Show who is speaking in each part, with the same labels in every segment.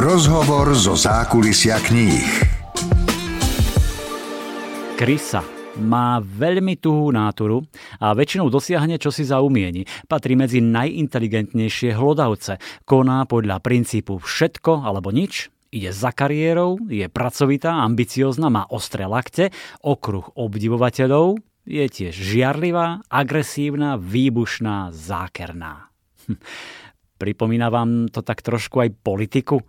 Speaker 1: Rozhovor zo zákulisia kníh.
Speaker 2: Krysa má veľmi tuhú náturu a väčšinou dosiahne čosi za umieni. Patrí medzi najinteligentnejšie hlodavce. Koná podľa princípu všetko alebo nič, ide za kariérou, je pracovitá, ambiciozna, má ostré lakte, okruh obdivovateľov, je tiež žiarlivá, agresívna, výbušná, zákerná. Hm. Pripomína vám to tak trošku aj politiku?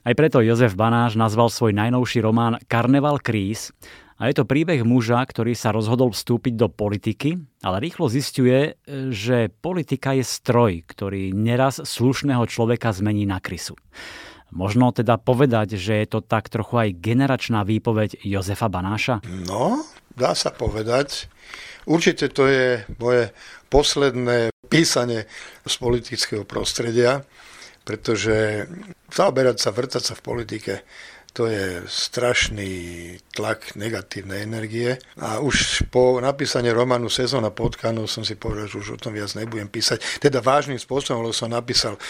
Speaker 2: Aj preto Jozef Banáš nazval svoj najnovší román Karneval kríz a je to príbeh muža, ktorý sa rozhodol vstúpiť do politiky, ale rýchlo zistuje, že politika je stroj, ktorý neraz slušného človeka zmení na krysu. Možno teda povedať, že je to tak trochu aj generačná výpoveď Jozefa Banáša?
Speaker 3: No, dá sa povedať. Určite to je moje posledné písanie z politického prostredia, pretože zaoberať sa, vrtať sa v politike, to je strašný tlak negatívnej energie. A už po napísaní románu Sezóna potkanov som si povedal, že už o tom viac nebudem písať. Teda vážnym spôsobom, lebo som napísal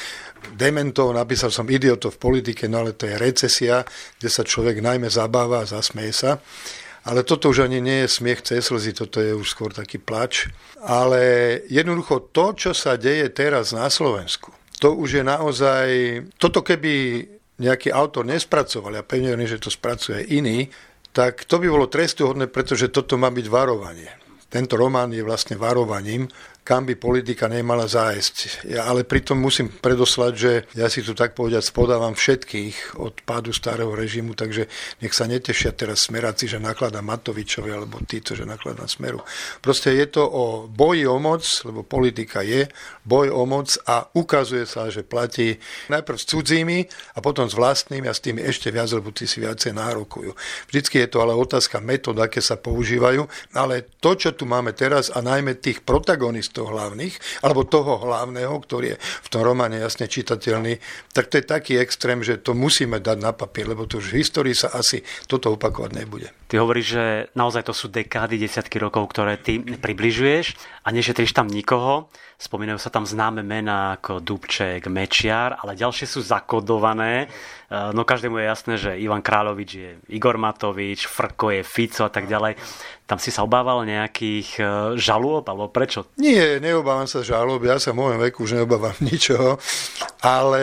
Speaker 3: dementov, napísal som idiotov v politike, no ale to je recesia, kde sa človek najmä zabáva a zasmeje sa. Ale toto už ani nie je smiech cez slzy, toto je už skôr taký plač. Ale jednoducho to, čo sa deje teraz na Slovensku, to už je naozaj... Toto keby nejaký autor nespracoval, ja pevne že to spracuje iný, tak to by bolo trestuhodné, pretože toto má byť varovanie. Tento román je vlastne varovaním kam by politika nemala zájsť. Ja ale pritom musím predoslať, že ja si tu tak povedať spodávam všetkých od pádu starého režimu, takže nech sa netešia teraz smeráci, že nakladá Matovičovi alebo títo, že nakladá Smeru. Proste je to o boji o moc, lebo politika je boj o moc a ukazuje sa, že platí najprv s cudzími a potom s vlastnými a s tými ešte viac, lebo tí si viacej nárokujú. Vždycky je to ale otázka metód, aké sa používajú, ale to, čo tu máme teraz a najmä tých protagonistov, týchto hlavných, alebo toho hlavného, ktorý je v tom románe jasne čitateľný, tak to je taký extrém, že to musíme dať na papier, lebo to už v histórii sa asi toto opakovať nebude.
Speaker 2: Ty hovoríš, že naozaj to sú dekády, desiatky rokov, ktoré ty približuješ a nešetríš tam nikoho. Spomínajú sa tam známe mená ako Dubček, Mečiar, ale ďalšie sú zakodované. No každému je jasné, že Ivan Kráľovič je Igor Matovič, Frko je Fico a tak ďalej. Tam si sa obával nejakých e, žalôb, alebo prečo?
Speaker 3: Nie, neobávam sa žalôb, ja sa v môjom veku už neobávam ničoho, ale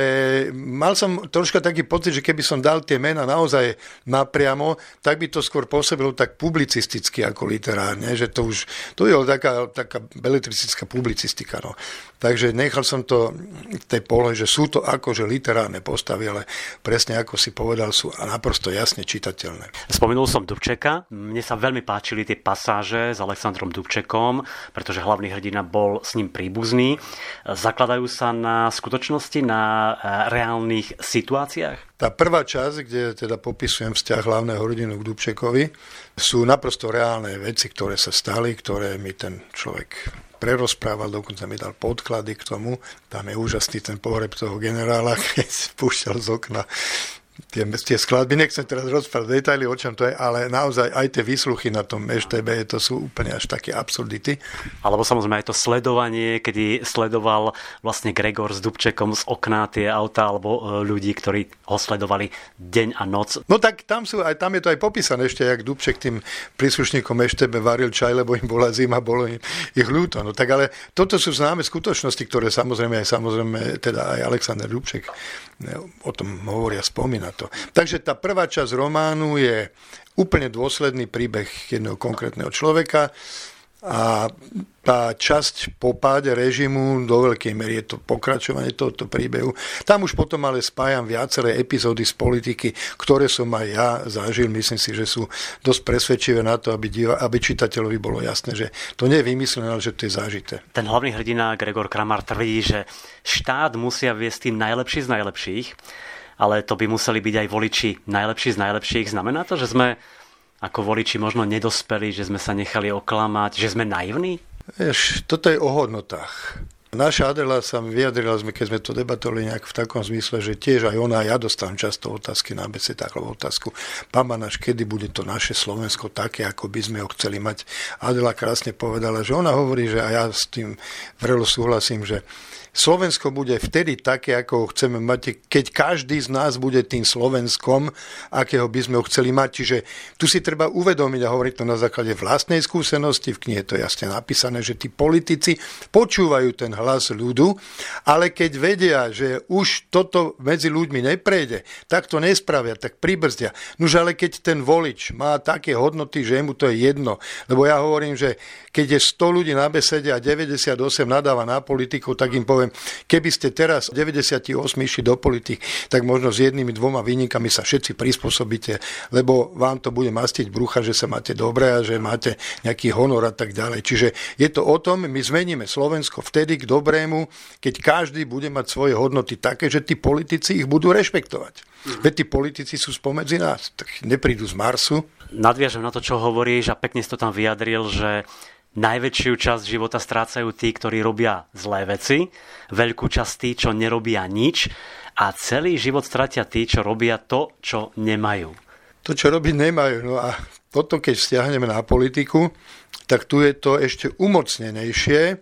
Speaker 3: mal som troška taký pocit, že keby som dal tie mená naozaj napriamo, tak by to skôr pôsobilo tak publicisticky ako literárne, že to už, to je taká, taká beletricistická publicistika. No. Takže nechal som to v tej polohe, že sú to akože literárne postavy, ale presne ako si povedal, sú naprosto jasne čitateľné.
Speaker 2: Spomenul som Dubčeka, mne sa veľmi páčili tie pasáže s Alexandrom Dubčekom, pretože hlavný hrdina bol s ním príbuzný. Zakladajú sa na skutočnosti, na e, reálnych situáciách?
Speaker 3: Tá prvá časť, kde teda popisujem vzťah hlavného hrdinu k Dubčekovi, sú naprosto reálne veci, ktoré sa stali, ktoré mi ten človek prerozprával, dokonca mi dal podklady k tomu. Tam je úžasný ten pohreb toho generála, keď púšťal z okna tie, tie skladby, nechcem teraz rozprávať detaily, o čom to je, ale naozaj aj tie výsluchy na tom EŠTB, to sú úplne až také absurdity.
Speaker 2: Alebo samozrejme aj to sledovanie, kedy sledoval vlastne Gregor s Dubčekom z okna tie auta alebo e, ľudí, ktorí ho sledovali deň a noc.
Speaker 3: No tak tam, sú, aj, tam je to aj popísané ešte, jak Dubček tým príslušníkom EŠTB varil čaj, lebo im bola zima, bolo im ich ľúto. No tak ale toto sú známe skutočnosti, ktoré samozrejme aj samozrejme teda aj Alexander Dubček o tom hovoria, spomína to. Takže tá prvá časť románu je úplne dôsledný príbeh jedného konkrétneho človeka, a tá časť po páde režimu do veľkej miery je to pokračovanie tohoto príbehu. Tam už potom ale spájam viaceré epizódy z politiky, ktoré som aj ja zažil. Myslím si, že sú dosť presvedčivé na to, aby, diva, aby čitateľovi bolo jasné, že to nie je vymyslené, ale že to je zažité.
Speaker 2: Ten hlavný hrdina Gregor Kramar tvrdí, že štát musia viesť tým najlepší z najlepších, ale to by museli byť aj voliči najlepší z najlepších. Znamená to, že sme ako voliči možno nedospeli, že sme sa nechali oklamať, že sme naivní?
Speaker 3: Vieš, toto je o hodnotách. Naša Adela sa vyjadrila, sme, keď sme to debatovali nejak v takom zmysle, že tiež aj ona, ja dostávam často otázky na BC, alebo otázku, pán Banáš, kedy bude to naše Slovensko také, ako by sme ho chceli mať. Adela krásne povedala, že ona hovorí, že a ja s tým vrelo súhlasím, že Slovensko bude vtedy také, ako ho chceme mať, keď každý z nás bude tým Slovenskom, akého by sme ho chceli mať. Čiže tu si treba uvedomiť a hovoriť to na základe vlastnej skúsenosti. V knihe to jasne napísané, že tí politici počúvajú ten hlas ľudu, ale keď vedia, že už toto medzi ľuďmi neprejde, tak to nespravia, tak pribrzdia. Nož ale keď ten volič má také hodnoty, že mu to je jedno, lebo ja hovorím, že keď je 100 ľudí na besede a 98 nadáva na politikov, tak im poviem, keby ste teraz 98 išli do politik, tak možno s jednými dvoma výnikami sa všetci prispôsobíte, lebo vám to bude mastiť brucha, že sa máte dobre a že máte nejaký honor a tak ďalej. Čiže je to o tom, my zmeníme Slovensko vtedy k dobrému, keď každý bude mať svoje hodnoty také, že tí politici ich budú rešpektovať. Veď tí politici sú spomedzi nás, tak neprídu z Marsu.
Speaker 2: Nadviažem na to, čo hovoríš a pekne si to tam vyjadril, že Najväčšiu časť života strácajú tí, ktorí robia zlé veci, veľkú časť tí, čo nerobia nič a celý život stratia tí, čo robia to, čo nemajú.
Speaker 3: To, čo robiť nemajú. No a potom, keď stiahneme na politiku, tak tu je to ešte umocnenejšie,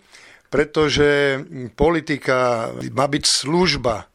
Speaker 3: pretože politika má byť služba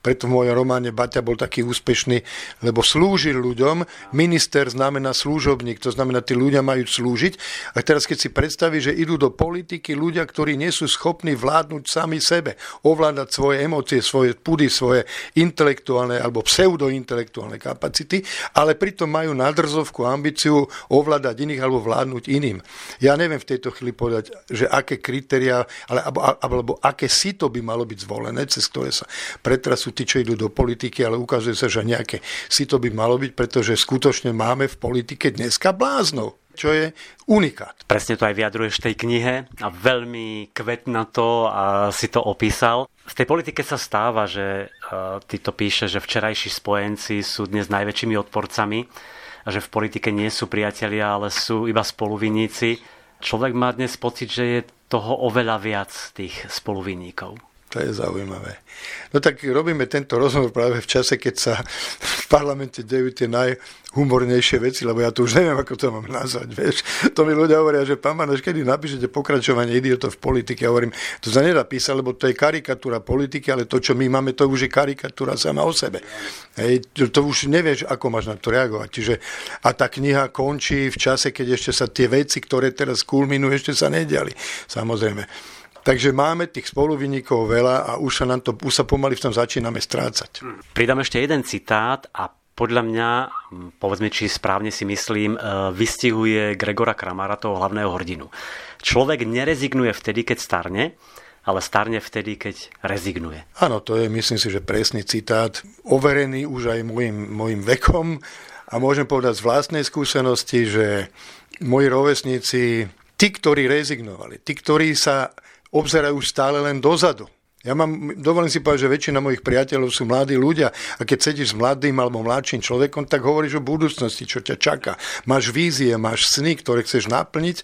Speaker 3: preto v mojom románe Baťa bol taký úspešný, lebo slúžil ľuďom. Minister znamená slúžobník, to znamená, tí ľudia majú slúžiť. A teraz, keď si predstaví, že idú do politiky ľudia, ktorí nie sú schopní vládnuť sami sebe, ovládať svoje emócie, svoje pudy, svoje intelektuálne alebo pseudointelektuálne kapacity, ale pritom majú nadrzovku, ambíciu ovládať iných alebo vládnuť iným. Ja neviem v tejto chvíli povedať, že aké kritéria, ale, alebo, alebo aké sito by malo byť zvolené, cez ktoré sa pretrasú tí, čo idú do politiky, ale ukazuje sa, že nejaké si to by malo byť, pretože skutočne máme v politike dneska bláznov čo je unikát.
Speaker 2: Presne to aj vyjadruješ v tej knihe a veľmi kvetna to a si to opísal. V tej politike sa stáva, že uh, ty to píše, že včerajší spojenci sú dnes najväčšími odporcami a že v politike nie sú priatelia, ale sú iba spoluviníci. Človek má dnes pocit, že je toho oveľa viac tých spoluvinníkov.
Speaker 3: To je zaujímavé. No tak robíme tento rozhovor práve v čase, keď sa v parlamente dejú tie najhumornejšie veci, lebo ja tu už neviem, ako to mám nazvať, vieš. To mi ľudia hovoria, že pán Manaš, kedy napíšete pokračovanie idiotov v politike, ja hovorím, to sa nedá písať, lebo to je karikatúra politiky, ale to, čo my máme, to už je karikatúra sama o sebe. Hej, to, už nevieš, ako máš na to reagovať. Čiže, a tá kniha končí v čase, keď ešte sa tie veci, ktoré teraz kulminujú, ešte sa nediali. Samozrejme. Takže máme tých spoluvinníkov veľa a už sa, nám to, už sa pomaly v tom začíname strácať.
Speaker 2: Pridám ešte jeden citát a podľa mňa, povedzme, či správne si myslím, e, vystihuje Gregora Kramara, toho hlavného hrdinu. Človek nerezignuje vtedy, keď starne, ale starne vtedy, keď rezignuje.
Speaker 3: Áno, to je, myslím si, že presný citát, overený už aj môjim, môjim vekom a môžem povedať z vlastnej skúsenosti, že moji rovesníci, tí, ktorí rezignovali, tí, ktorí sa obzerajú stále len dozadu. Ja mám, dovolím si povedať, že väčšina mojich priateľov sú mladí ľudia a keď sedíš s mladým alebo mladším človekom, tak hovoríš o budúcnosti, čo ťa čaká. Máš vízie, máš sny, ktoré chceš naplniť,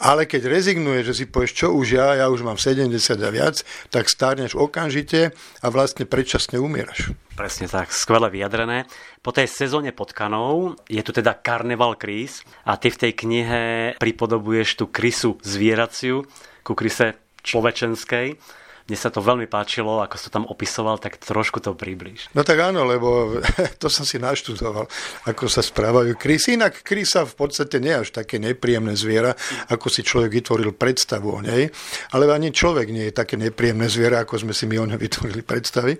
Speaker 3: ale keď rezignuješ, že si povieš, čo už ja, ja už mám 70 a viac, tak stárneš okamžite a vlastne predčasne umieraš.
Speaker 2: Presne tak, skvele vyjadrené. Po tej sezóne potkanov je tu teda karneval krís a ty v tej knihe pripodobuješ tú krysu zvieraciu, ku kryse človečenskej. Mne sa to veľmi páčilo, ako si to tam opisoval, tak trošku to približ.
Speaker 3: No tak áno, lebo to som si naštudoval, ako sa správajú krysy. Inak krysa v podstate nie až také nepríjemné zviera, ako si človek vytvoril predstavu o nej. Ale ani človek nie je také nepríjemné zviera, ako sme si my o ňom vytvorili predstavy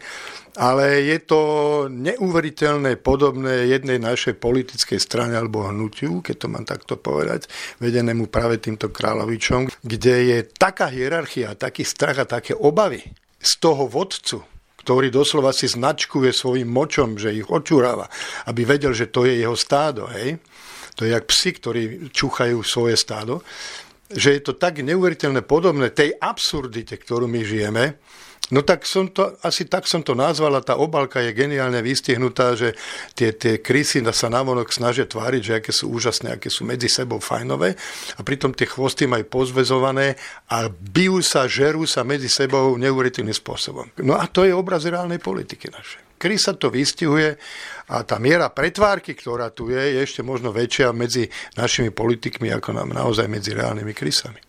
Speaker 3: ale je to neuveriteľné podobné jednej našej politickej strane alebo hnutiu, keď to mám takto povedať, vedenému práve týmto kráľovičom, kde je taká hierarchia, taký strach a také obavy z toho vodcu, ktorý doslova si značkuje svojim močom, že ich očúrava, aby vedel, že to je jeho stádo. Hej? To je jak psi, ktorí čúchajú svoje stádo. Že je to tak neuveriteľné podobné tej absurdite, ktorú my žijeme, No tak som to, asi tak som to nazval a tá obalka je geniálne vystihnutá, že tie, tie krysy sa navonok snažia tváriť, že aké sú úžasné, aké sú medzi sebou fajnové a pritom tie chvosty majú pozvezované a bijú sa, žerú sa medzi sebou neuveriteľným spôsobom. No a to je obraz reálnej politiky našej. Krys sa to vystihuje a tá miera pretvárky, ktorá tu je, je ešte možno väčšia medzi našimi politikmi ako nám naozaj medzi reálnymi krysami.